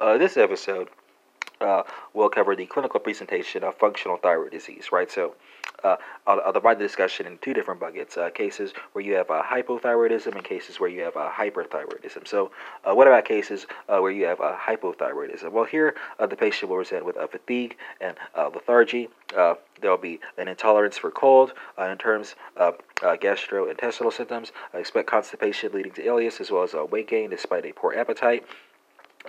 Uh, this episode uh, will cover the clinical presentation of functional thyroid disease, right? So uh, I'll, I'll, divide the discussion in two different buckets uh, cases where you have a hypothyroidism and cases where you have a hyperthyroidism. So, uh, what about cases uh, where you have a hypothyroidism? Well, here uh, the patient will present with fatigue and lethargy. there will be an intolerance for cold. in terms of gastrointestinal symptoms, I expect constipation leading to ileus as well as weight gain despite a poor appetite.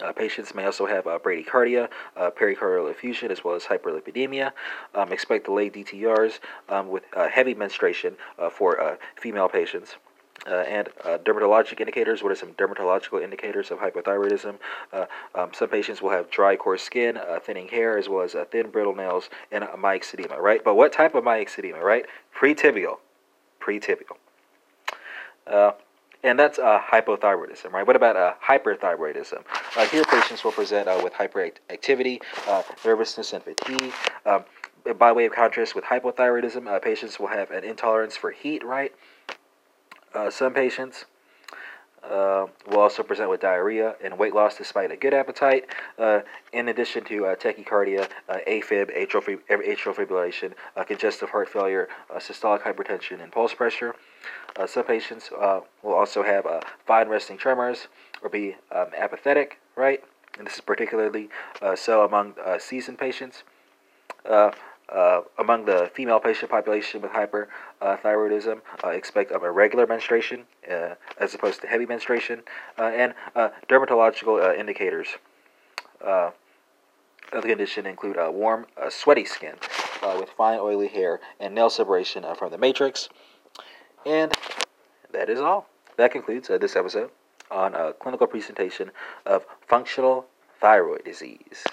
Uh, patients may also have uh, bradycardia, uh, pericardial effusion, as well as hyperlipidemia. Um, expect delayed DTRs um, with uh, heavy menstruation uh, for uh, female patients. and dermatologic indicators. What are some dermatological indicators of hypothyroidism? Um, some patients will have dry, coarse skin, thinning hair, as well as thin, brittle nails, and myxedema. Right, but what type of myxedema? Right, pretibial, pretibial and that's uh, hypothyroidism, right? What about uh, hyperthyroidism? Uh, here, patients will present uh, with hyperactivity, uh, nervousness, and fatigue. Um, by way of contrast, with hypothyroidism, uh, patients will have an intolerance for heat, right? some patients uh, will also present with diarrhea and weight loss despite a good appetite, uh, in addition to uh, tachycardia, uh, AFib, atrial, fib- atrial fibrillation, uh, congestive heart failure, uh, systolic hypertension, and pulse pressure. some patients will also have fine resting tremors or be um, apathetic, right? And this is particularly so among seasoned patients. Uh, among the female patient population with hyperthyroidism, uh, expect um, irregular menstruation uh, as opposed to heavy menstruation, uh, and uh, dermatological uh, indicators of the condition include warm, sweaty skin with fine, oily hair and nail separation from the matrix. And that is all. That concludes this episode on a clinical presentation of functional thyroid disease.